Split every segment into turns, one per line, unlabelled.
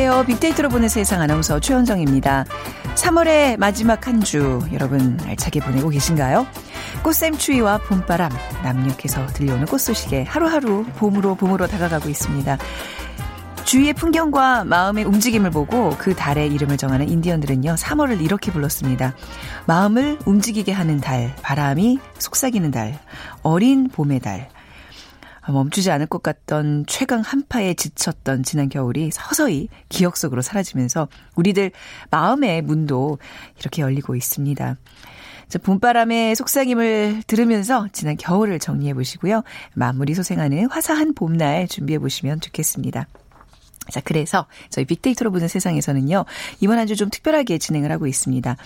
안녕하세요. 빅데이터로 보는 세상 아나운서 최현정입니다. 3월의 마지막 한 주 여러분 알차게 보내고 계신가요? 꽃샘 추위와 봄바람 남녘에서 들려오는 꽃 소식에 하루하루 봄으로 봄으로 다가가고 있습니다. 주위의 풍경과 마음의 움직임을 보고 그 달의 이름을 정하는 인디언들은요, 3월을 이렇게 불렀습니다. 마음을 움직이게 하는 달, 바람이 속삭이는 달, 어린 봄의 달, 멈추지 않을 것 같던 최강 한파에 지쳤던 지난 겨울이 서서히 기억 속으로 사라지면서 우리들 마음의 문도 이렇게 열리고 있습니다. 봄바람의 속삭임을 들으면서 지난 겨울을 정리해 보시고요. 마무리 소생하는 화사한 봄날 준비해 보시면 좋겠습니다. 자, 그래서 저희 빅데이터로 보는 세상에서는요, 이번 한 주 좀 특별하게 진행을 하고 있습니다.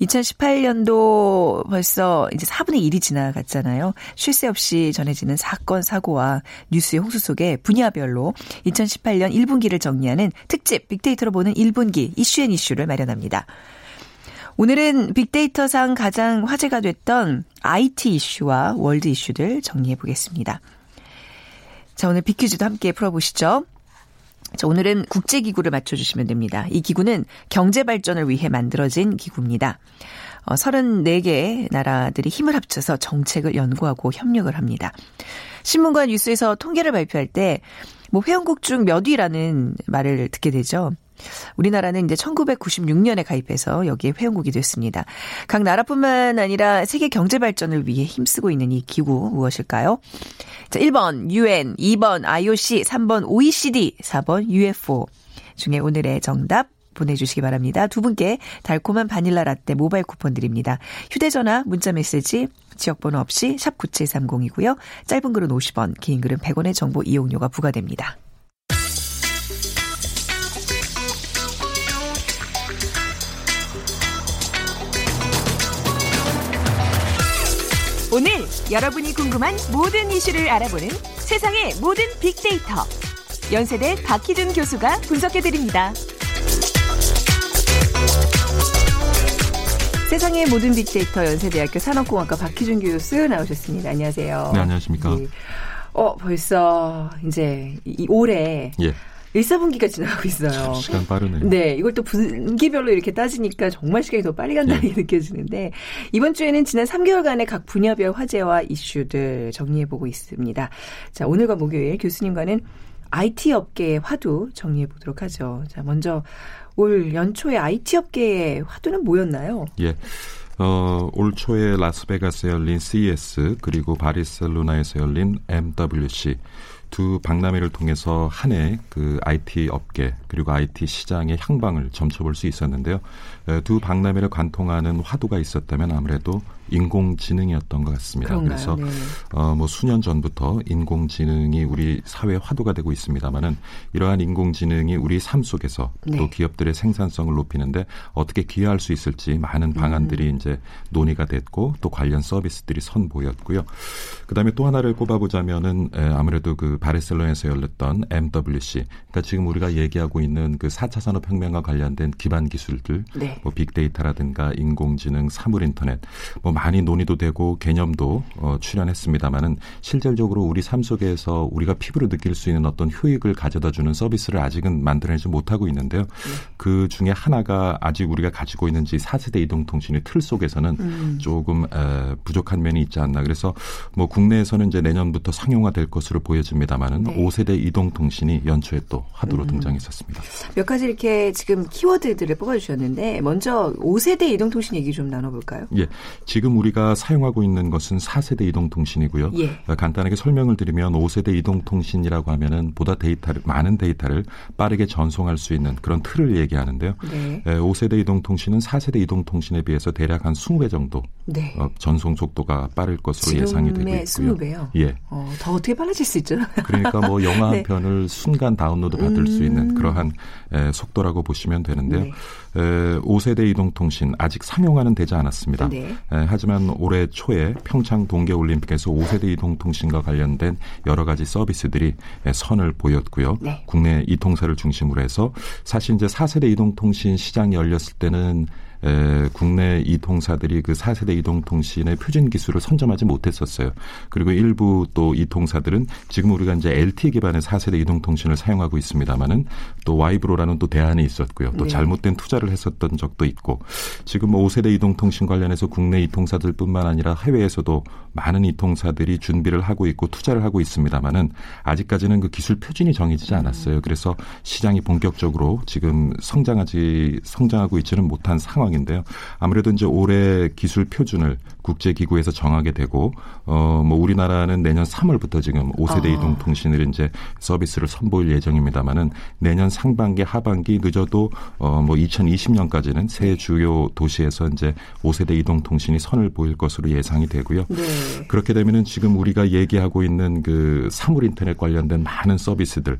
2018년도 벌써 이제 4분의 1이 지나갔잖아요. 쉴 새 없이 전해지는 사건, 사고와 뉴스의 홍수 속에 분야별로 2018년 1분기를 정리하는 특집 빅데이터로 보는 1분기 이슈 and 이슈를 마련합니다. 오늘은 빅데이터상 가장 화제가 됐던 IT 이슈와 world 이슈들 정리해 보겠습니다. 자, 오늘 빅퀴즈도 함께 풀어보시죠. 자, 오늘은 국제기구를 맞춰주시면 됩니다. 이 기구는 경제 발전을 위해 만들어진 기구입니다. 어, 34개 나라들이 힘을 합쳐서 정책을 연구하고 협력을 합니다. 신문과 뉴스에서 통계를 발표할 때, 뭐 회원국 중 몇 위라는 말을 듣게 되죠. 우리나라는 이제 1996년에 가입해서 여기에 회원국이 됐습니다. 각 나라뿐만 아니라 세계 경제 발전을 위해 힘쓰고 있는 이 기구 무엇일까요? 자, 1번 UN, 2번 IOC, 3번 OECD, 4번 UFO 중에 오늘의 정답 보내주시기 바랍니다. 두 분께 달콤한 바닐라 라떼 모바일 쿠폰 드립니다. 휴대전화, 문자메시지, 지역번호 없이 샵 9730이고요. 짧은 글은 50원, 긴 글은 100원의 정보 이용료가 부과됩니다. 여러분이 궁금한 모든 이슈를 알아보는 세상의 모든 빅데이터. 연세대 박희준 교수가 분석해드립니다. 세상의 모든 빅데이터 연세대학교 산업공학과 박희준 교수 나오셨습니다. 안녕하세요.
네, 안녕하십니까. 네.
어, 벌써 이제 이 올해 예. 1, 4분기가 지나가고 있어요.
시간 빠르네요.
네, 이걸 또 분기별로 이렇게 따지니까 정말 시간이 더 빨리 간다는 네. 게 느껴지는데 이번 주에는 지난 3개월간의 각 분야별 화제와 이슈들 정리해보고 있습니다. 자, 오늘과 목요일 교수님과는 IT 업계의 화두 정리해 보도록 하죠. 자, 먼저 올 연초에 IT 업계의 화두는 뭐였나요?
예. 어, 올 초에 라스베가스에 열린 CES 그리고 바리셀로나에서 열린 MWC 두 박람회를 통해서 한 해 그 IT 업계 그리고 IT 시장의 향방을 점쳐볼 수 있었는데요. 두 박람회를 관통하는 화두가 있었다면 아무래도 인공지능이었던 것 같습니다.
그런가요?
그래서
네.
어 뭐 수년 전부터 인공지능이 우리 사회 화두가 되고 있습니다만은 이러한 인공지능이 우리 삶 속에서 네. 또 기업들의 생산성을 높이는데 어떻게 기여할 수 있을지 많은 방안들이 음. 이제 논의가 됐고 또 관련 서비스들이 선보였고요. 그다음에 또 하나를 꼽아보자면은 에, 아무래도 그 바르셀로나에서 열렸던 MWC. 그러니까 지금 우리가 얘기하고 있는 그 4차 산업 혁명과 관련된 기반 기술들, 네. 뭐 빅데이터라든가 인공지능, 사물 인터넷, 뭐 많이 논의도 되고 개념도 어, 출연했습니다만은 실질적으로 우리 삶 속에서 우리가 피부로 느낄 수 있는 어떤 효익을 가져다 주는 서비스를 아직은 만들어내지 못하고 있는데요. 네. 그 중에 하나가 아직 우리가 가지고 있는지 4세대 이동통신의 틀 속에서는 음. 조금 에, 부족한 면이 있지 않나. 그래서 뭐 국내에서는 이제 내년부터 상용화 될 것으로 보여집니다만은 네. 5세대 이동통신이 연초에 또 화두로 음. 등장했었습니다.
몇 가지 이렇게 지금 키워드들을 뽑아주셨는데 먼저 5세대 이동통신 얘기 좀 나눠볼까요?
예, 지금 우리가 사용하고 있는 것은 4세대 이동통신이고요. 예. 어, 간단하게 설명을 드리면 5세대 이동통신이라고 하면은 보다 데이터를 많은 데이터를 빠르게 전송할 수 있는 그런 틀을 얘기하는데요. 네. 5세대 이동통신은 4세대 이동통신에 비해서 대략 한 20배 정도 네. 어, 전송 속도가 빠를 것으로 예상이 되고 있고요.
20배요? 예. 어, 더 어떻게 빨라질 수 있죠?
그러니까 뭐 영화 네. 한 편을 순간 다운로드 받을 음. 수 있는 음. 그러한 에, 속도라고 보시면 되는데요. 네. 에, 5세대 이동통신 아직 상용화는 되지 않았습니다. 네. 에, 하지만 올해 초에 평창 동계올림픽에서 5세대 이동통신과 관련된 여러 가지 서비스들이 에, 선을 보였고요. 네. 국내 이통사를 중심으로 해서 사실 이제 4세대 이동통신 시장이 열렸을 때는 에, 국내 이통사들이 그 4세대 이동통신의 표준 기술을 선점하지 못했었어요. 그리고 일부 또 이통사들은 지금 우리가 이제 LTE 기반의 4세대 이동통신을 사용하고 있습니다만은 또 와이브로라는 또 대안이 있었고요. 또 네. 잘못된 투자를 했었던 적도 있고 지금 뭐 5세대 이동통신 관련해서 국내 이통사들뿐만 아니라 해외에서도 많은 이통사들이 준비를 하고 있고 투자를 하고 있습니다만은 아직까지는 그 기술 표준이 정해지지 않았어요. 그래서 시장이 본격적으로 지금 성장하지 성장하고 있지는 못한 상황인데요. 아무래도 이제 올해 기술 표준을 국제 기구에서 정하게 되고 어 뭐 우리나라는 내년 3월부터 지금 5세대 아. 이동 통신을 이제 서비스를 선보일 예정입니다만은 내년 상반기 하반기 늦어도 어뭐 2020년까지는 새 주요 도시에서 이제 5세대 이동 통신이 선을 보일 것으로 예상이 되고요. 네. 그렇게 되면은 지금 우리가 얘기하고 있는 그 사물 인터넷 관련된 많은 서비스들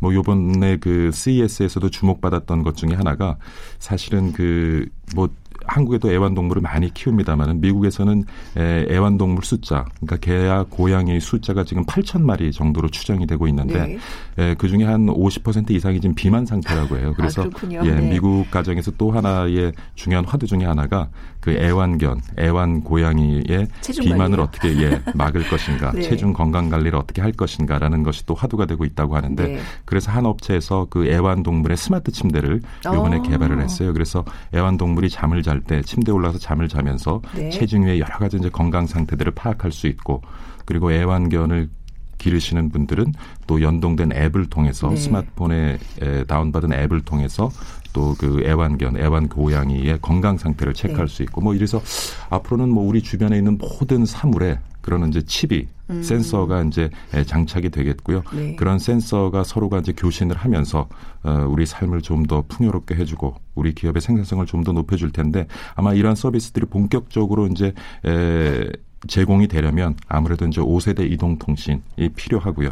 뭐 요번에 그 CES에서도 주목받았던 것 중에 하나가 사실은 그뭐 한국에도 애완동물을 많이 키웁니다만은 미국에서는 애완동물 숫자, 그러니까 개야 고양이 숫자가 지금 8천 마리 정도로 추정이 되고 있는데 네. 그 중에 한 50% 이상이 지금 비만 상태라고 해요. 그래서 아, 예, 네. 미국 가정에서 또 하나의 중요한 화두 중에 하나가 그 애완견, 애완 고양이의 비만을 어떻게 예, 막을 것인가, 네. 체중 건강 관리를 어떻게 할 것인가라는 것이 또 화두가 되고 있다고 하는데 네. 그래서 한 업체에서 그 애완 동물의 스마트 침대를 이번에 어. 개발을 했어요. 그래서 애완 동물이 잠을 잘 때 침대에 올라서 잠을 자면서 네. 체중 외 여러 가지 이제 건강 상태들을 파악할 수 있고 그리고 애완견을 기르시는 분들은 또 연동된 앱을 통해서 네. 스마트폰에 다운받은 앱을 통해서 또 그 애완견, 애완 고양이의 건강 상태를 체크할 네. 수 있고 뭐 이래서 앞으로는 뭐 우리 주변에 있는 모든 사물에 그런 이제 칩이 음. 센서가 이제 장착이 되겠고요. 네. 그런 센서가 서로가 이제 교신을 하면서 어, 우리 삶을 좀 더 풍요롭게 해주고 우리 기업의 생산성을 좀 더 높여줄 텐데 아마 이러한 서비스들이 본격적으로 이제 에, 제공이 되려면 아무래도 이제 5세대 이동 통신이 필요하고요.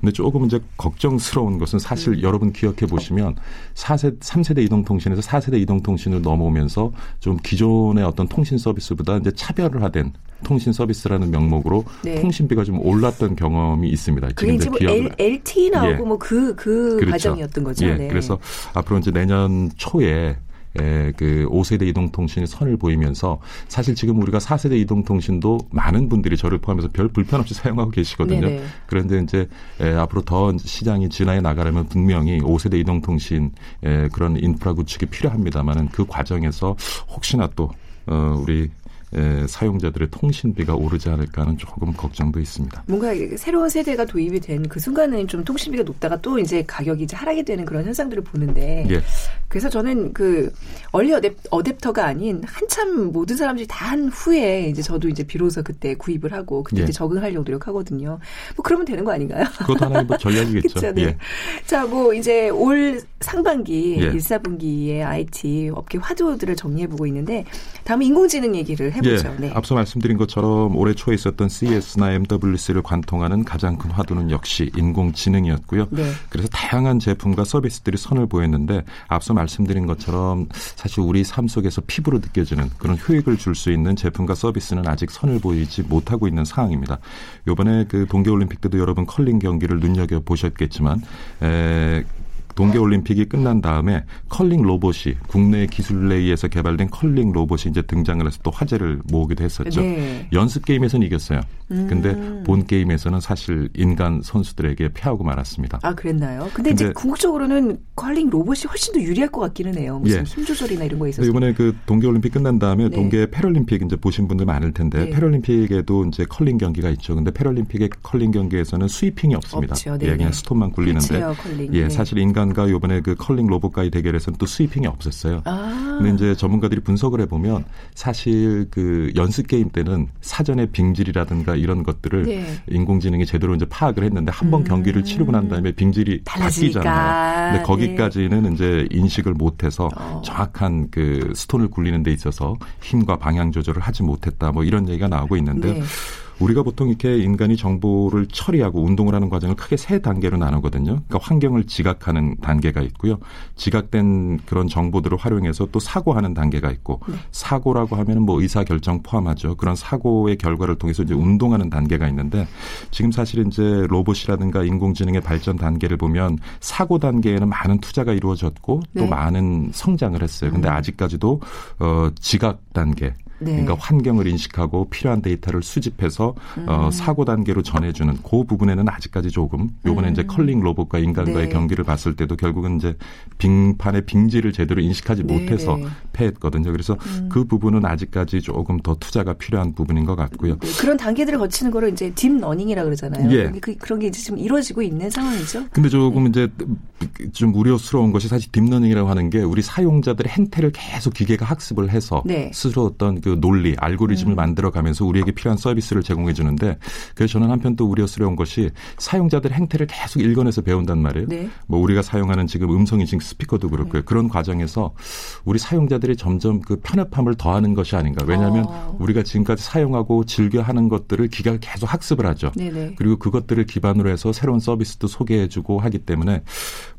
근데 조금 이제 걱정스러운 것은 사실 음. 여러분 기억해 보시면 4세, 3세대 이동 통신에서 4세대 이동 통신을 넘어오면서 좀 기존의 어떤 통신 서비스보다 이제 차별화된 통신 서비스라는 명목으로 네. 통신비가 좀 올랐던 경험이 있습니다.
지금 이제 뭐 LTE 나오고 예. 뭐그그 그 그렇죠. 과정이었던 거죠.
예. 네. 그래서 앞으로 이제 내년 초에 에, 그 5세대 이동통신이 선을 보이면서 사실 지금 우리가 4세대 이동통신도 많은 분들이 저를 포함해서 별 불편 없이 사용하고 계시거든요. 네네. 그런데 이제 에, 앞으로 더 시장이 진화해 나가려면 분명히 5세대 이동통신 에, 그런 인프라 구축이 필요합니다만은 그 과정에서 혹시나 또 어, 우리 에, 사용자들의 통신비가 오르지 않을까 하는 조금 걱정도 있습니다.
뭔가 새로운 세대가 도입이 된 그 순간은 좀 통신비가 높다가 또 이제 가격이 이제 하락이 되는 그런 현상들을 보는데 예. 그래서 저는 그 얼리 어댑, 어댑터가 아닌 한참 모든 사람들이 다 한 후에 이제 저도 이제 비로소 그때 구입을 하고 그때 예. 이제 적응하려고 노력하거든요. 뭐 그러면 되는 거 아닌가요?
그것도 하나의 뭐 전략이겠죠. 그렇죠, 네. 예.
자, 뭐 이제 올 상반기 예. 1, 4분기의 IT 업계 화두들을 정리해 보고 있는데 다음은 인공지능 얘기를 해 해보죠.
예, 네. 앞서 말씀드린 것처럼 올해 초에 있었던 CES나 MWC를 관통하는 가장 큰 화두는 역시 인공지능이었고요. 네. 그래서 다양한 제품과 서비스들이 선을 보였는데 앞서 말씀드린 것처럼 사실 우리 삶 속에서 피부로 느껴지는 그런 효익을 줄 수 있는 제품과 서비스는 아직 선을 보이지 못하고 있는 상황입니다. 요번에 그 동계올림픽 때도 여러분 컬링 경기를 눈여겨 보셨겠지만 에, 동계올림픽이 끝난 다음에 컬링 로봇이 국내 기술에 의해서 개발된 컬링 로봇이 이제 등장을 해서 또 화제를 모으기도 했었죠. 네. 연습 게임에서는 이겼어요. 음. 근데 본 게임에서는 사실 인간 선수들에게 패하고 말았습니다.
아 그랬나요? 근데, 근데 이제 궁극적으로는 컬링 로봇이 훨씬 더 유리할 것 같기는 해요. 무슨 예. 힘 조절이나 이런 거 있어서.
이번에 그 동계올림픽 끝난 다음에 네. 동계 패럴림픽 이제 보신 분들 많을 텐데 네. 패럴림픽에도 이제 컬링 경기가 있죠. 근데 패럴림픽의 컬링 경기에서는 sweeping이 없습니다. 없죠. 네. 예, 그냥 스톤만 굴리는데. 예, 네. 사실 인간 과 이번에 그 컬링 로봇과의 대결에서는 또 sweeping이 없었어요. 아. 근데 이제 전문가들이 분석을 해보면 사실 그 연습 게임 때는 사전에 빙질이라든가 이런 것들을 네. 인공지능이 제대로 이제 파악을 했는데 한번 음. 경기를 치르고 난 다음에 빙질이 달라지니까. 바뀌잖아요. 근데 거기까지는 네. 이제 인식을 못해서 어. 정확한 그 스톤을 굴리는 데 있어서 힘과 방향 조절을 하지 못했다. 뭐 이런 얘기가 나오고 있는데 네. 우리가 보통 이렇게 인간이 정보를 처리하고 운동을 하는 과정을 크게 세 단계로 나누거든요. 그러니까 환경을 지각하는 단계가 있고요. 지각된 그런 정보들을 활용해서 또 사고하는 단계가 있고 네. 사고라고 하면은 뭐 의사 결정 포함하죠. 그런 사고의 결과를 통해서 이제 운동하는 단계가 있는데 지금 사실 이제 로봇이라든가 인공지능의 발전 단계를 보면 사고 단계에는 많은 투자가 이루어졌고 또 네. 많은 성장을 했어요. 근데 음. 아직까지도 어 지각 단계 네. 그러니까 환경을 인식하고 필요한 데이터를 수집해서 어, 음. 어, 사고 단계로 전해주는 그 부분에는 아직까지 조금 요번에 음. 이제 컬링 로봇과 인간과의 네. 경기를 봤을 때도 결국은 이제 빙판의 빙질을 제대로 인식하지 네. 못해서 네. 패했거든요. 그래서 음. 그 부분은 아직까지 조금 더 투자가 필요한 부분인 것 같고요.
네. 그런 단계들을 거치는 거를 이제 딥러닝이라 그러잖아요. 예. 그, 그런 게 이제 지금 이루어지고 있는 상황이죠.
근데 조금 네. 이제 좀 우려스러운 것이 사실 딥러닝이라고 하는 게 우리 사용자들의 행태를 계속 기계가 학습을 해서 스스로 어떤 그 논리, 알고리즘을 음. 만들어 가면서 우리에게 필요한 서비스를 제공해 주는데 그래서 저는 한편 또 우려스러운 것이 사용자들 행태를 계속 읽어내서 배운단 말이에요. 네. 뭐 우리가 사용하는 지금 음성 인식 스피커도 그렇고요. 네. 그런 과정에서 우리 사용자들이 점점 그 편협함을 더하는 것이 아닌가. 왜냐하면 어. 우리가 지금까지 사용하고 즐겨 하는 것들을 기계가 계속 학습을 하죠. 네네. 그리고 그것들을 기반으로 해서 새로운 서비스도 소개해주고 하기 때문에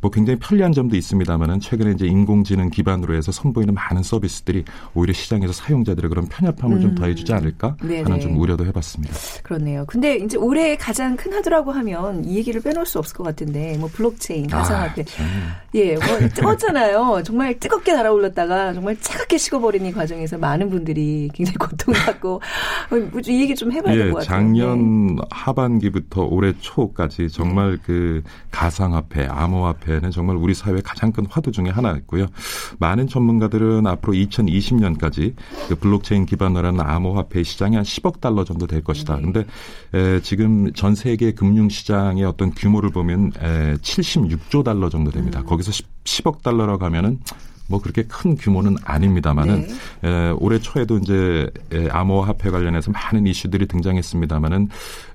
뭐 굉장히 편리한 점도 있습니다만은 최근에 이제 인공지능 기반으로 해서 선보이는 많은 서비스들이 오히려 시장에서 사용자들의 그런 편협함을 음. 좀 더해주지 않을까 네네. 하는 좀 우려도 해봤습니다.
그렇네요. 근데 이제 올해 가장 큰 하드라고 하면 이 얘기를 빼놓을 수 없을 것 같은데 뭐 블록체인, 가상화폐, 아, 예, 뭐 뜨겁잖아요. 정말 뜨겁게 달아올랐다가 정말 차갑게 식어버린 이 과정에서 많은 분들이 굉장히 고통받고 어, 이 얘기 좀 해봐야 예, 될것 같아요.
작년 네. 하반기부터 올해 초까지 정말 네. 그 가상화폐, 암호화폐는 정말 우리 사회의 가장 큰 화두 중의 하나였고요. 많은 전문가들은 앞으로 2020년까지 그 블록체인 블록체인 기반으로 하는 암호화폐 시장이 한 10억 달러 정도 될 것이다. 네. 근데 에, 지금 전 세계 금융 시장의 어떤 규모를 보면 에, 76조 달러 정도 됩니다. 음. 거기서 10, 10 억 달러라고 하면은 뭐 그렇게 큰 규모는 아닙니다만은 네. 에, 올해 초에도 이제 에, 암호화폐 관련해서 많은 이슈들이 등장했습니다만은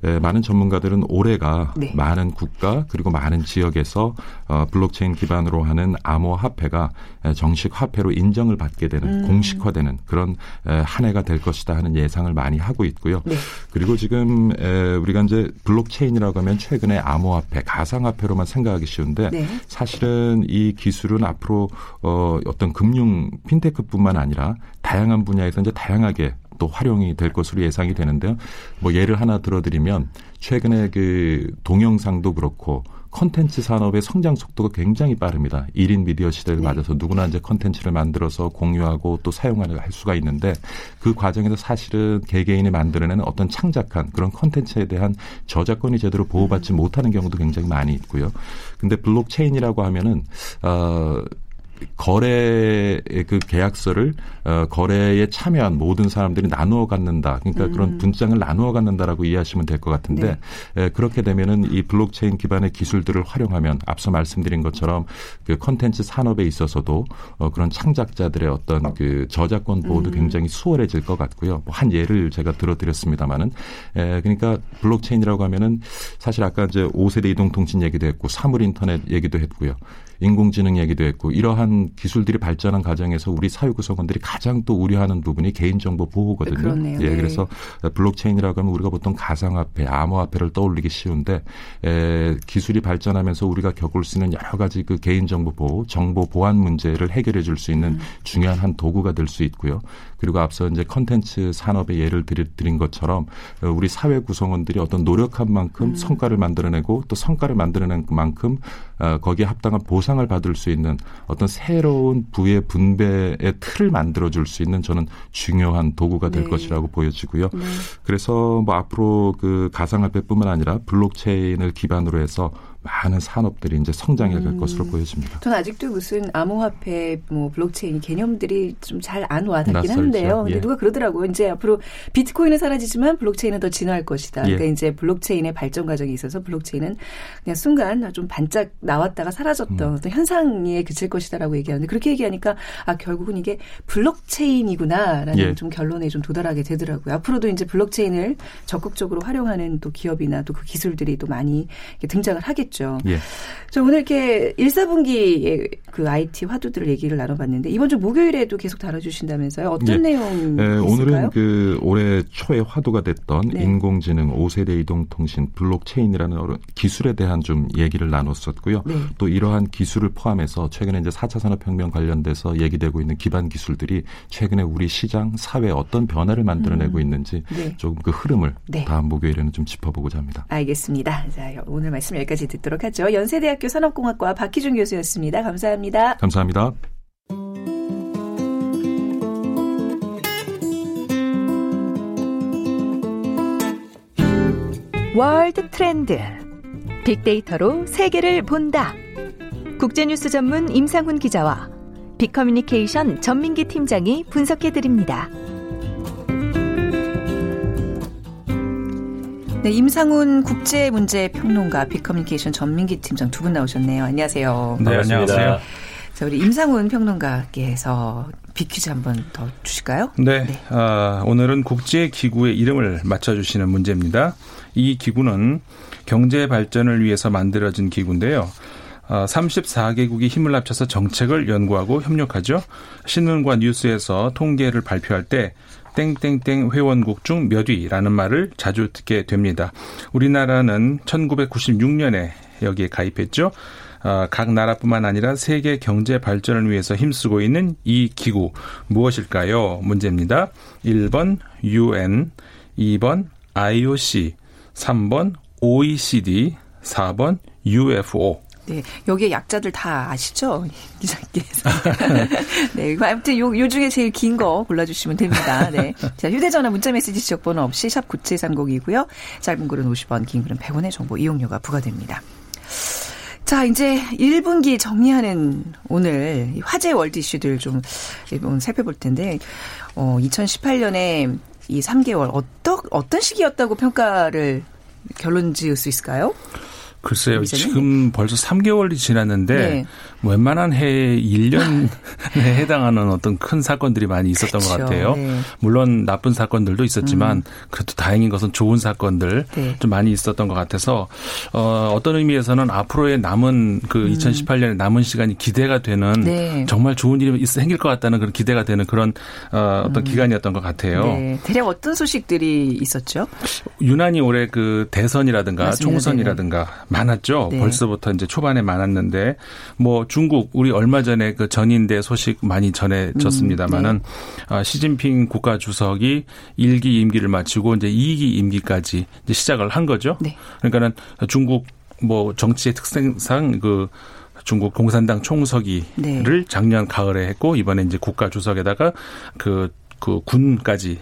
에, 많은 전문가들은 올해가 네. 많은 국가 그리고 많은 지역에서 어, 블록체인 기반으로 하는 암호화폐가 정식 화폐로 인정을 받게 되는 음. 공식화되는 그런 에, 한 해가 될 것이다 하는 예상을 많이 하고 있고요. 네. 그리고 지금 에, 우리가 이제 블록체인이라고 하면 최근에 암호화폐, 가상화폐로만 생각하기 쉬운데 네. 사실은 이 기술은 앞으로 어, 어떤 금융 핀테크뿐만 아니라 다양한 분야에서 이제 다양하게 또 활용이 될 것으로 예상이 되는데요. 뭐 예를 하나 들어드리면 최근에 그 동영상도 그렇고 컨텐츠 산업의 성장 속도가 굉장히 빠릅니다. 1인 미디어 시대를 네. 맞아서 누구나 이제 컨텐츠를 만들어서 공유하고 또 사용하는 할 수가 있는데 그 과정에서 사실은 개개인이 만들어내는 어떤 창작한 그런 컨텐츠에 대한 저작권이 제대로 보호받지 음. 못하는 경우도 굉장히 많이 있고요. 근데 블록체인이라고 하면은 어 거래의 그 계약서를 어, 거래에 참여한 모든 사람들이 나누어 갖는다. 그러니까 음. 그런 원장을 나누어 갖는다라고 이해하시면 될 것 같은데 네. 에, 그렇게 되면은 이 블록체인 기반의 기술들을 활용하면 앞서 말씀드린 것처럼 그 컨텐츠 산업에 있어서도 어, 그런 창작자들의 어떤 그 저작권 보호도 음. 굉장히 수월해질 것 같고요. 뭐 한 예를 제가 들어드렸습니다마는 에, 그러니까 블록체인이라고 하면은 사실 아까 이제 5세대 이동통신 얘기도 했고 사물 인터넷 얘기도 했고요. 인공지능 얘기도 했고 이러한 기술들이 발전한 과정에서 우리 사회 구성원들이 가장 또 우려하는 부분이 개인정보 보호거든요.
그러네요.
예, 네. 그래서 블록체인이라고 하면 우리가 보통 가상화폐, 암호화폐를 떠올리기 쉬운데 에, 기술이 발전하면서 우리가 겪을 수 있는 여러 가지 그 개인정보 보호, 정보 보안 문제를 해결해 줄 수 있는 음. 중요한 한 도구가 될 수 있고요. 그리고 앞서 이제 컨텐츠 산업의 예를 드린 것처럼 우리 사회 구성원들이 어떤 노력한 만큼 음. 성과를 만들어내고 또 성과를 만들어낸 만큼 어, 거기에 합당한 보상을 받을 수 있는 어떤 새로운 부의 분배의 틀을 만들어줄 수 있는 저는 중요한 도구가 될 네. 것이라고 보여지고요. 네. 그래서 뭐 앞으로 그 가상화폐뿐만 아니라 블록체인을 기반으로 해서 많은 산업들이 이제 성장해 갈 음. 것으로 보여집니다.
저는 아직도 무슨 암호화폐, 뭐 블록체인 개념들이 좀 잘 안 와닿긴. 근데 예. 누가 그러더라고요. 이제 앞으로 비트코인은 사라지지만 블록체인은 더 진화할 것이다. 그러니까 예. 이제 블록체인의 발전 과정에 있어서 블록체인은 그냥 순간 좀 반짝 나왔다가 사라졌던 음. 어떤 현상에 그칠 것이다라고 얘기하는데 그렇게 얘기하니까 아 결국은 이게 블록체인이구나라는 예. 좀 결론에 좀 도달하게 되더라고요. 앞으로도 이제 블록체인을 적극적으로 활용하는 또 기업이나 또 그 기술들이 또 많이 등장을 하겠. 하겠죠. 예. 저 오늘 이렇게 1, 4분기에 그 IT 화두들을 얘기를 나눠봤는데 이번 주 목요일에도 계속 다뤄주신다면서요? 어떤 예. 내용 네,
오늘은 그 올해 초에 화두가 됐던 네. 인공지능 5세대 이동통신 블록체인이라는 기술에 대한 좀 얘기를 나눴었고요. 네. 또 이러한 기술을 포함해서 최근에 이제 4차 산업혁명 관련돼서 얘기되고 있는 기반 기술들이 최근에 우리 시장, 사회에 어떤 변화를 만들어내고 음. 있는지 네. 조금 그 흐름을 네. 다음 목요일에는 좀 짚어보고자 합니다.
알겠습니다. 자, 오늘 말씀 여기까지 듣 도록 하죠. 연세대학교 산업공학과 박희준 교수였습니다. 감사합니다.
감사합니다.
월드 트렌드. 빅데이터로 세계를 본다. 국제뉴스 전문 임상훈 기자와 빅커뮤니케이션 전민기 팀장이 분석해 드립니다.
네, 임상훈 국제문제평론가 빅커뮤니케이션 전민기 팀장 두 분 나오셨네요. 안녕하세요.
네, 안녕하세요.
자, 우리 임상훈 평론가께서 비퀴즈 한번 더 주실까요?
네. 네. 아, 오늘은 국제기구의 이름을 맞춰주시는 문제입니다. 이 기구는 경제 발전을 위해서 만들어진 기구인데요. 34개국이 아, 힘을 합쳐서 정책을 연구하고 협력하죠. 신문과 뉴스에서 통계를 발표할 때 땡땡땡 회원국 중 몇 위라는 말을 자주 듣게 됩니다. 우리나라는 1996년에 여기에 가입했죠. 어, 각 나라뿐만 아니라 세계 경제 발전을 위해서 힘쓰고 있는 이 기구 무엇일까요? 문제입니다. 1번 UN, 2번 IOC, 3번 OECD, 4번 UFO.
네, 여기에 약자들 다 아시죠? 기자님께서. 네, 아무튼 요, 요 중에 제일 긴 거 골라주시면 됩니다. 네. 자, 휴대전화 문자메시지 지역번호 없이 샵 9730이고요. 짧은 글은 50원, 긴 글은 100원의 정보 이용료가 부과됩니다. 자, 이제 1분기 정리하는 오늘 화제 월드 이슈들 좀 살펴볼 텐데, 어, 2018년에 이 3개월 어떤, 어떤 시기였다고 평가를 결론 지을 수 있을까요?
글쎄요. 지금 벌써 3개월이 지났는데 네. 웬만한 해에 1년에 해당하는 어떤 큰 사건들이 많이 있었던 그렇죠. 것 같아요. 네. 물론 나쁜 사건들도 있었지만 음. 그래도 다행인 것은 좋은 사건들 네. 좀 많이 있었던 것 같아서 어, 어떤 의미에서는 앞으로의 남은 그 음. 2018년의 남은 시간이 기대가 되는 네. 정말 좋은 일이 생길 것 같다는 그런 기대가 되는 그런 어, 어떤 음. 기간이었던 것 같아요. 네.
대략 어떤 소식들이 있었죠?
유난히 올해 그 대선이라든가 맞습니다. 총선이라든가 많았죠. 네. 벌써부터 이제 초반에 많았는데 뭐 중국 우리 얼마 전에 그 전인대 소식 많이 전해졌습니다마는 음, 네. 아, 시진핑 국가 주석이 1기 임기를 마치고 이제 2기 임기까지 이제 시작을 한 거죠. 네. 그러니까는 중국 뭐 정치의 특성상 그 중국 공산당 총서기를 네. 작년 가을에 했고 이번에 이제 국가 주석에다가 그 그 군까지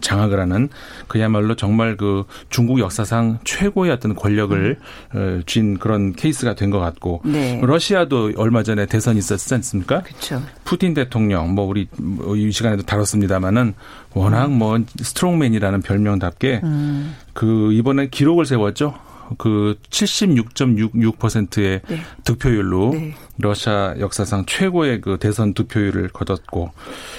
장악을 하는 그야말로 정말 그 중국 역사상 최고의 어떤 권력을 음. 쥔 그런 케이스가 된 것 같고 네. 러시아도 얼마 전에 대선이 있었지 않습니까?
그렇죠.
푸틴 대통령 뭐 우리 뭐 이 시간에도 다뤘습니다마는 워낙 뭐 strongman이라는 별명답게 음. 그 이번에 기록을 세웠죠. 그 76.66%의 네. 득표율로 네. 러시아 역사상 최고의 그 대선 득표율을 거뒀고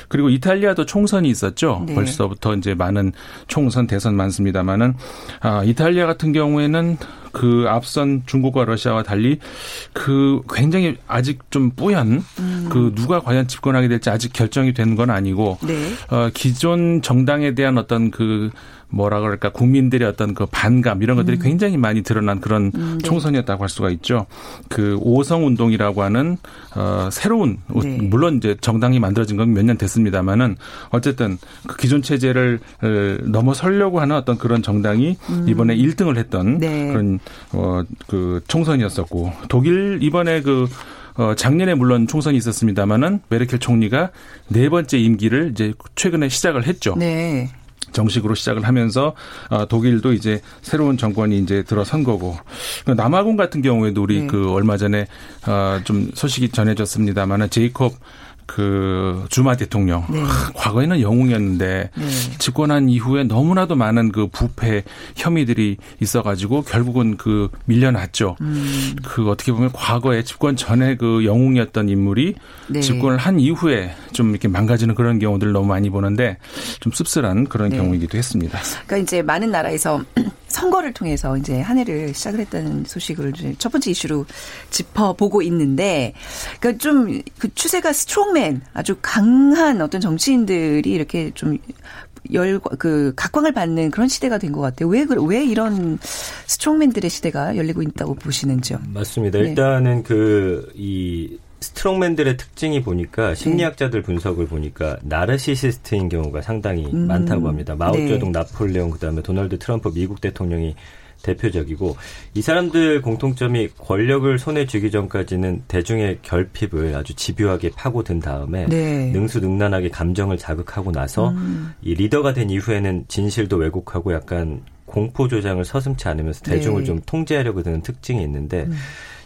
그리고 이탈리아도 총선이 있었죠. 네. 벌써부터 이제 많은 총선 대선 많습니다만은 아 이탈리아 같은 경우에는 그 앞선 중국과 러시아와 달리 그 굉장히 아직 좀 뿌연 음. 그 누가 과연 집권하게 될지 아직 결정이 된 건 아니고 네. 어 기존 정당에 대한 어떤 그 뭐라 그럴까 국민들의 어떤 그 반감 이런 것들이 음. 굉장히 많이 드러난 그런 음, 네. 총선이었다고 할 수가 있죠. 그 오성 운동이라고 하는 어 새로운 네. 물론 이제 정당이 만들어진 건 몇 년 됐습니다만은 어쨌든 그 기존 체제를 어, 넘어서려고 하는 어떤 그런 정당이 음. 이번에 1등을 했던 네. 그런 어 그 총선이었었고 독일 이번에 그 어, 작년에 물론 총선이 있었습니다만은 메르켈 총리가 네 번째 임기를 이제 최근에 시작을 했죠. 네. 정식으로 시작을 하면서 어, 독일도 이제 새로운 정권이 이제 들어선 거고 남아공 같은 경우에도 우리 네. 그 얼마 전에 어, 좀 소식이 전해졌습니다만은 제이콥 그 주마 대통령 네. 하, 과거에는 영웅이었는데 네. 집권한 이후에 너무나도 많은 그 부패 혐의들이 있어가지고 결국은 그 밀려났죠. 음. 그 어떻게 보면 과거에 집권 전에 그 영웅이었던 인물이 네. 집권을 한 이후에 좀 이렇게 망가지는 그런 경우들 을 너무 많이 보는데 좀 씁쓸한 그런 네. 경우이기도 했습니다.
그러니까 이제 많은 나라에서 선거를 통해서 이제 한 해를 시작을 했다는 소식을 첫 번째 이슈로 짚어보고 있는데, 그러니까 좀 그 추세가 strongman 아주 강한 어떤 정치인들이 이렇게 좀 열, 그, 각광을 받는 그런 시대가 된 것 같아요. 왜, 왜 이런 strongman들의 시대가 열리고 있다고 보시는지요?
맞습니다. 네. 일단은 그, 이, strongman들의 특징이 보니까 심리학자들 네. 분석을 보니까 나르시시스트인 경우가 상당히 음. 많다고 합니다. 마오쩌둥, 네. 나폴레옹, 그다음에 도널드 트럼프 미국 대통령이 대표적이고 이 사람들 공통점이 권력을 손에 쥐기 전까지는 대중의 결핍을 아주 집요하게 파고든 다음에 네. 능수능란하게 감정을 자극하고 나서 음. 이 리더가 된 이후에는 진실도 왜곡하고 약간 공포 조장을 서슴지 않으면서 대중을 네. 좀 통제하려고 드는 특징이 있는데 음.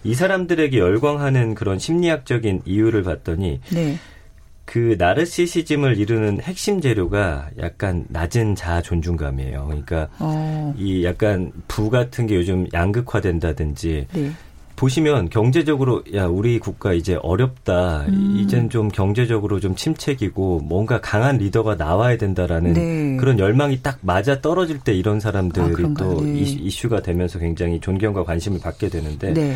이 사람들에게 열광하는 그런 심리학적인 이유를 봤더니 네. 그 나르시시즘을 이루는 핵심 재료가 약간 낮은 자아 존중감이에요. 그러니까 어. 이 약간 부 같은 게 요즘 양극화된다든지 네. 보시면 경제적으로 야 우리 국가 이제 어렵다 음. 이젠 좀 경제적으로 좀 침체기고 뭔가 강한 리더가 나와야 된다라는 네. 그런 열망이 딱 맞아 떨어질 때 이런 사람들이 아, 또 네. 이슈가 되면서 굉장히 존경과 관심을 받게 되는데 네.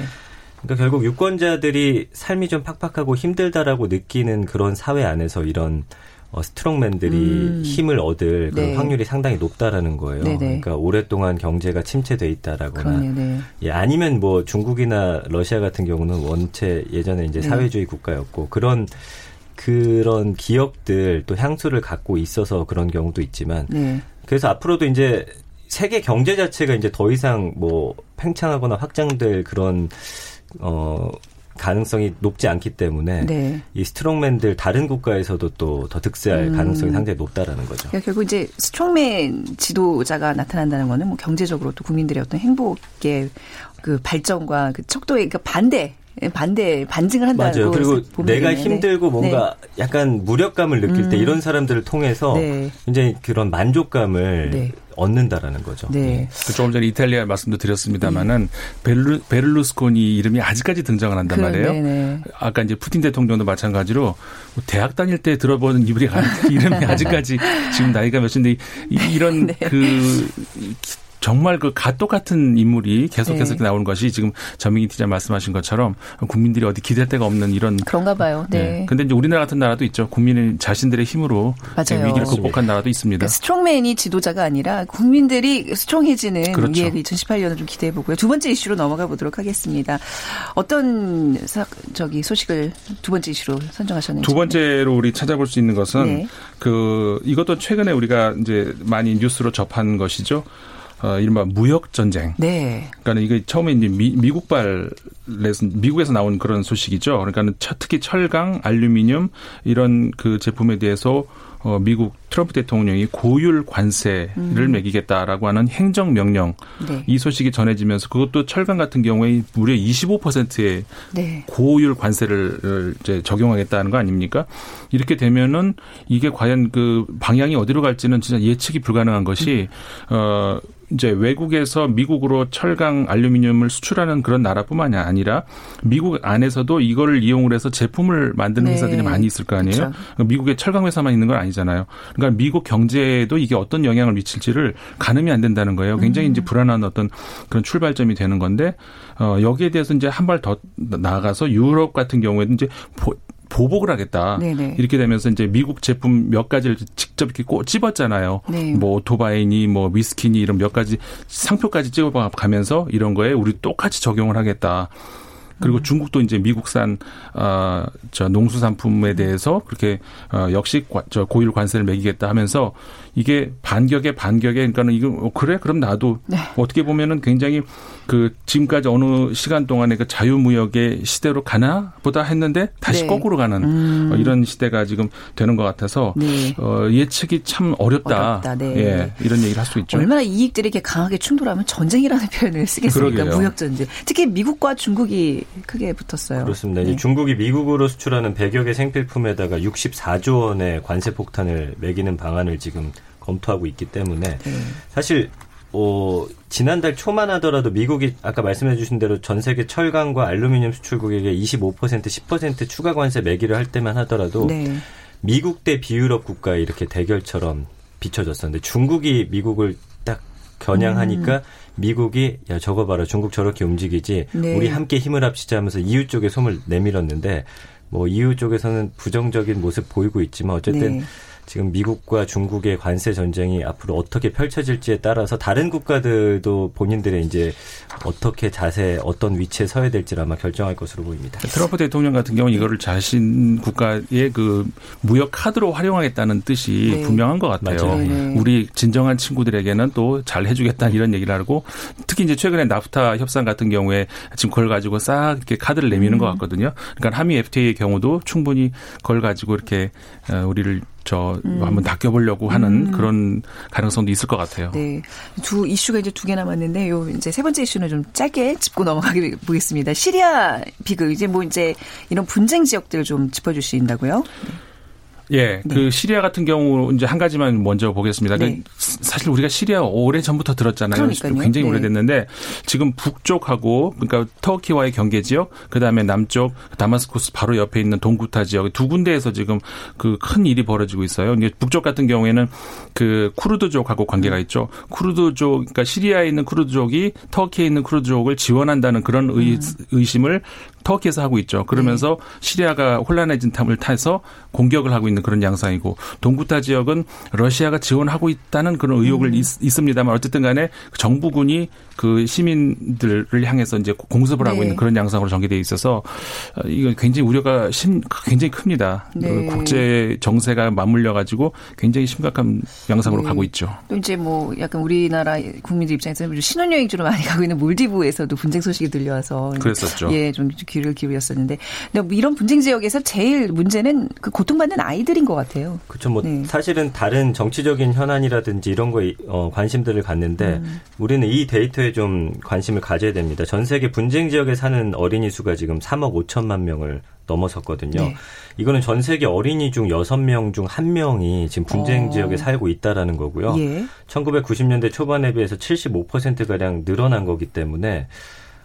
그러니까 결국 유권자들이 삶이 좀 팍팍하고 힘들다라고 느끼는 그런 사회 안에서 이런 어, 스트롱맨들이 음. 힘을 얻을 그런 네. 확률이 상당히 높다라는 거예요. 네네. 그러니까 오랫동안 경제가 침체돼 있다라거나, 네. 예, 아니면 뭐 중국이나 러시아 같은 경우는 원체 예전에 이제 네. 사회주의 국가였고 그런 그런 기업들 또 향수를 갖고 있어서 그런 경우도 있지만, 네. 그래서 앞으로도 이제 세계 경제 자체가 이제 더 이상 뭐 팽창하거나 확장될 그런 어, 가능성이 높지 않기 때문에 네. 이 strongman들 다른 국가에서도 또 더 득세할 음. 가능성이 상당히 높다라는 거죠.
그러니까 결국 이제 strongman 지도자가 나타난다는 거는 뭐 경제적으로 또 국민들의 어떤 행복의 그 발전과 그 척도의 그 반대 반대 반증을 한다고
맞아요. 그리고 내가. 힘들고 뭔가 네. 약간 무력감을 느낄 음. 때 이런 사람들을 통해서 네. 굉장히 그런 만족감을 네. 얻는다라는 거죠. 네. 네.
그 조금 전에 이탈리아 말씀도 드렸습니다마는 베르, 베를루스코니 이름이 아직까지 등장을 한단 그, 말이에요. 네네. 아까 이제 푸틴 대통령도 마찬가지로 뭐 대학 다닐 때 들어보는 이름이 아직까지 지금 나이가 몇인데 이런 네. 그 정말 그가 똑같은 인물이 계속해서 네. 나오는 것이 지금 전민기 기자 말씀하신 것처럼 국민들이 어디 기댈 데가 없는 이런
그런가 봐요. 네. 네.
근데 이제 우리나라 같은 나라도 있죠. 국민은 자신들의 힘으로 맞아요. 위기를 극복한 나라도 있습니다. 그러니까
스트롱맨이 지도자가 아니라 국민들이 스트롱해지는 그렇죠. 예, 2018년을 좀 기대해 보고요. 두 번째 이슈로 넘어가 보도록 하겠습니다. 어떤 사, 저기 소식을 두 번째 이슈로 선정하셨는지.
두 번째로 우리 찾아볼 수 있는 것은 네. 그 이것도 최근에 우리가 이제 많이 뉴스로 접한 것이죠. 어, 이른바 무역 전쟁. 네. 그러니까 이게 처음에 이제 미, 미국발 미국에서 나온 그런 소식이죠. 그러니까는 특히 철강, 알루미늄 이런 그 제품에 대해서 어, 미국 트럼프 대통령이 고율 관세를 음. 매기겠다라고 하는 행정 명령 네. 이 소식이 전해지면서 그것도 철강 같은 경우에 무려 25%의 네. 고율 관세를 이제 적용하겠다는 거 아닙니까? 이렇게 되면은 이게 과연 그 방향이 어디로 갈지는 진짜 예측이 불가능한 것이 음. 어 이제 외국에서 미국으로 철강, 알루미늄을 수출하는 그런 나라뿐만이 아니라 미국 안에서도 이거를 이용을 해서 제품을 만드는 네. 회사들이 많이 있을 거 아니에요. 그렇죠. 미국에 철강 회사만 있는 건 아니잖아요. 그러니까 미국 경제에도 이게 어떤 영향을 미칠지를 가늠이 안 된다는 거예요. 굉장히 음. 이제 불안한 어떤 그런 출발점이 되는 건데 어 여기에 대해서 이제 한 발 더 나아가서 유럽 같은 경우에는 이제 보복을 하겠다. 네네. 이렇게 되면서 이제 미국 제품 몇 가지를 직접 이렇게 꼭 집었잖아요. 네. 뭐 오토바이니 뭐 위스키니 이런 몇 가지 상표까지 찍어 가면서 이런 거에 우리 똑같이 적용을 하겠다. 그리고 음. 중국도 이제 미국산 어저 농수산품에 대해서 그렇게 어 역시 저 고율 관세를 매기겠다 하면서 이게 반격에 반격에 그러니까는 이거 어, 그래 그럼 나도 네. 어떻게 보면은 굉장히 그 지금까지 어느 시간 동안에 그 자유무역의 시대로 가나 보다 했는데 다시 네. 거꾸로 가는 음. 어, 이런 시대가 지금 되는 것 같아서 네. 어, 예측이 참 어렵다. 어렵다 네. 예, 이런 얘기를 할 수 있죠.
얼마나 이익들이 이렇게 강하게 충돌하면 전쟁이라는 표현을 쓰겠습니까? 무역 전쟁. 특히 미국과 중국이 크게 붙었어요.
그렇습니다. 네. 중국이 미국으로 수출하는 100여 개 생필품에다가 64조 원의 관세 폭탄을 매기는 방안을 지금 검토하고 있기 때문에 네. 사실 어, 지난달 초만 하더라도 미국이 아까 말씀해 주신 대로 전 세계 철강과 알루미늄 수출국에게 25% 10% 추가 관세 매기를 할 때만 하더라도 네. 미국 대 비유럽 국가의 이렇게 대결처럼 비춰졌었는데 중국이 미국을 딱 겨냥하니까 음. 미국이 야 저거 봐라 중국 저렇게 움직이지 네. 우리 함께 힘을 합치자 하면서 EU 쪽에 손을 내밀었는데 뭐 EU 쪽에서는 부정적인 모습 보이고 있지만 어쨌든 네. 지금 미국과 중국의 관세 전쟁이 앞으로 어떻게 펼쳐질지에 따라서 다른 국가들도 본인들의 이제 어떻게 자세, 어떤 위치에 서야 될지를 아마 결정할 것으로 보입니다.
트럼프 대통령 같은 경우는 이거를 자신 국가의 그 무역 카드로 활용하겠다는 뜻이 네. 분명한 것 같아요. 네. 우리 진정한 친구들에게는 또 잘 해주겠다는 이런 얘기를 하고 특히 이제 최근에 나프타 협상 같은 경우에 지금 그걸 가지고 싹 이렇게 카드를 내미는 음. 것 같거든요. 그러니까 한미 FTA의 경우도 충분히 그걸 가지고 이렇게 어, 우리를 저 음. 한번 낚여보려고 하는 음. 그런 가능성도 있을 것 같아요.
네, 두 이슈가 이제 두 개 남았는데 요 이제 세 번째 이슈는 좀 짧게 짚고 넘어가게 보겠습니다. 시리아 비극 이제 뭐 이제 이런 분쟁 지역들 좀 짚어주신다고요? 네.
예, 네. 그 시리아 같은 경우 이제 한 가지만 먼저 보겠습니다. 그 네. 사실 우리가 시리아 오래 전부터 들었잖아요. 그러니까요. 굉장히 네. 오래됐는데 지금 북쪽하고 그러니까 터키와의 경계 지역, 그 다음에 남쪽 다마스코스 바로 옆에 있는 동구타 지역 두 군데에서 지금 그 큰 일이 벌어지고 있어요. 이제 북쪽 같은 경우에는 그 쿠르드족하고 관계가 음. 있죠. 쿠르드족, 그러니까 시리아에 있는 쿠르드족이 터키에 있는 쿠르드족을 지원한다는 그런 의, 음. 의심을 터키에서 하고 있죠. 그러면서 네. 시리아가 혼란해진 탐을 타서 공격을 하고 있는 그런 양상이고 동구타 지역은 러시아가 지원하고 있다는 그런 의혹을 음. 있, 습니다만 어쨌든 간에 정부군이 그 시민들을 향해서 이제 공습을 하고 네. 있는 그런 양상으로 전개돼 있어서 어, 이거 굉장히 우려가 심, 굉장히 큽니다. 네. 그 국제 정세가 맞물려 가지고 굉장히 심각한 양상으로 네. 가고 있죠.
또 이제 뭐 약간 우리나라 국민들 입장에서 는 신혼여행지로 많이 가고 있는 몰디브에서도 분쟁 소식이 들려와서
그랬었죠.
예, 좀 귀를 기울였었는데 근데 뭐 이런 분쟁 지역에서 제일 문제는 그 고통받는 아이들인 것 같아요.
그렇죠. 뭐 네. 사실은 다른 정치적인 현안이라든지 이런 거에 어, 관심들을 갖는데 음. 우리는 이 데이터에 좀 관심을 가져야 됩니다. 전 세계 분쟁 지역에 사는 어린이 수가 지금 3억 5천만 명을 넘어섰거든요. 네. 이거는 전 세계 어린이 중 6명 중 1명이 지금 분쟁 어. 지역에 살고 있다라는 거고요. 예. 1990년대 초반에 비해서 75%가량 늘어난 거기 때문에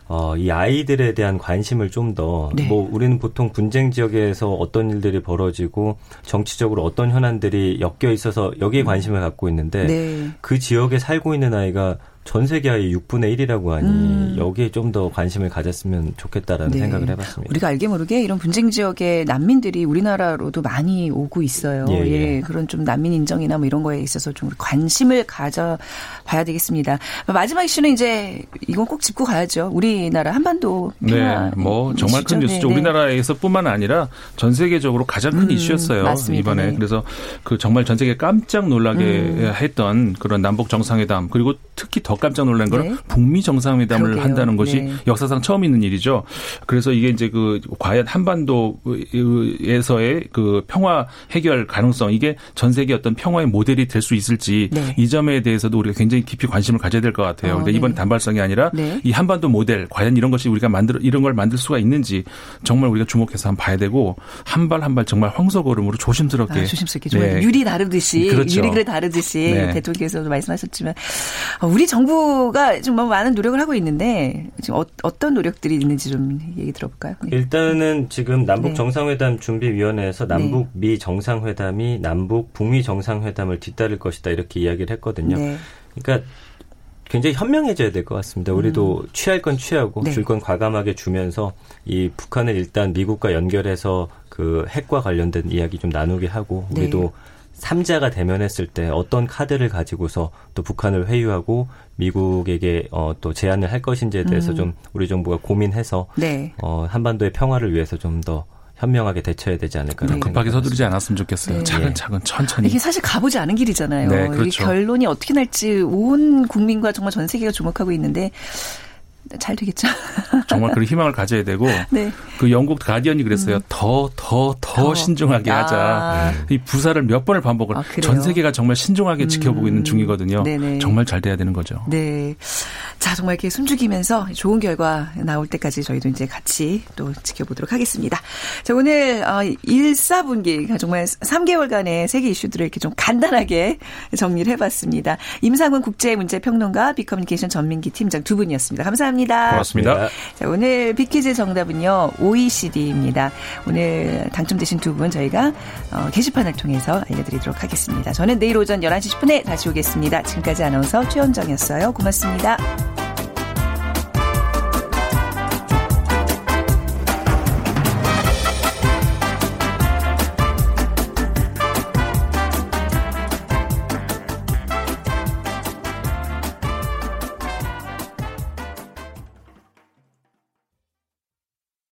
어, 이 아이들에 대한 관심을 좀 더, 네. 뭐, 우리는 보통 분쟁 지역에서 어떤 일들이 벌어지고, 정치적으로 어떤 현안들이 엮여 있어서 여기에 음. 관심을 갖고 있는데, 네. 그 지역에 살고 있는 아이가 전 세계 아이 6분의 1이라고 하니 음. 여기에 좀 더 관심을 가졌으면 좋겠다라는 네. 생각을 해봤습니다.
우리가 알게 모르게 이런 분쟁 지역의 난민들이 우리나라로도 많이 오고 있어요. 예, 예. 예. 그런 좀 난민 인정이나 뭐 이런 거에 있어서 좀 관심을 가져봐야 되겠습니다. 마지막 이슈는 이제 이건 꼭 짚고 가야죠. 우리나라 한반도
네, 뭐 정말. 큰 뉴스죠. 네, 네. 우리나라에서뿐만 아니라 전 세계적으로 가장 큰 음, 이슈였어요. 맞습니다. 이번에 네. 그래서 그 정말 전 세계 깜짝 놀라게 음. 했던 그런 남북 정상회담 그리고 특히 더 깜짝 놀란 거는 네. 북미 정상회담을 그러게요. 한다는 것이 네. 역사상 처음 있는 일이죠. 그래서 이게 이제 그 과연 한반도에서의 그 평화 해결 가능성 이게 전 세계 어떤 평화의 모델이 될 수 있을지 네. 이 점에 대해서도 우리가 굉장히 깊이 관심을 가져야 될 것 같아요. 어, 근데 이번 네. 단발성이 아니라 네. 이 한반도 모델 과연 이런 것이 우리가 만들 이런 걸 만들 수가 있는지 정말 우리가 주목해서 한번 봐야 되고 한 발 한 발 정말 황소걸음으로 조심스럽게
아, 조심스럽게 네. 유리 다루듯이 그렇죠. 유리그릇 다루듯이 네. 대통령께서도 말씀하셨지만 어, 우리 정부 정부가 좀뭐 많은 노력을 하고 있는데 지금 어, 떤 노력들이 있는지 좀 얘기 들어볼까요?
네. 일단은 지금 남북 네. 정상회담 준비위원회에서 남북 네. 미 정상회담이 남북 북미 정상회담을 뒤따를 것이다 이렇게 이야기를 했거든요. 네. 그러니까 굉장히 현명해져야 될 것 같습니다. 우리도 음. 취할 건 취하고 네. 줄건 과감하게 주면서 이 북한을 일단 미국과 연결해서 그 핵과 관련된 이야기 좀 나누게 하고 우리도 네. 삼자가 대면했을 때 어떤 카드를 가지고서 또 북한을 회유하고 미국에게 어, 또 제안을 할 것인지에 대해서 음. 좀 우리 정부가 고민해서 네. 어, 한반도의 평화를 위해서 좀더 현명하게 대처해야 되지 않을까.
네. 급하게 서두르지 않았으면 좋겠어요. 네. 차근차근 천천히.
이게 사실 가보지 않은 길이잖아요. 네, 그렇죠. 결론이 어떻게 날지 온 국민과 정말 전 세계가 주목하고 있는데 잘 되겠죠.
정말 그런 희망을 가져야 되고 네. 그 영국 가디언이 그랬어요. 더 더더 음. 더, 더 신중하게 아. 하자. 이 부사를 몇 번을 반복을 아, 전 세계가 정말 신중하게 음. 지켜보고 있는 중이거든요. 네네. 정말 잘 돼야 되는 거죠.
네. 자, 정말 이렇게 숨죽이면서 좋은 결과 나올 때까지 저희도 이제 같이 또 지켜보도록 하겠습니다. 자, 오늘 어 1, 4분기 정말 3개월간의 세계 이슈들을 이렇게 좀 간단하게 정리를 해 봤습니다. 임상훈 국제문제평론가 비커뮤니케이션 전민기 팀장 두 분이었습니다. 감사합니다. 감사합니다.
고맙습니다.
자, 오늘 비키즈 정답은요. OECD입니다. 오늘 당첨되신 두 분 저희가 어, 게시판을 통해서 알려드리도록 하겠습니다. 저는 내일 오전 11시 10분에 다시 오겠습니다. 지금까지 아나운서 최현정이었어요. 고맙습니다.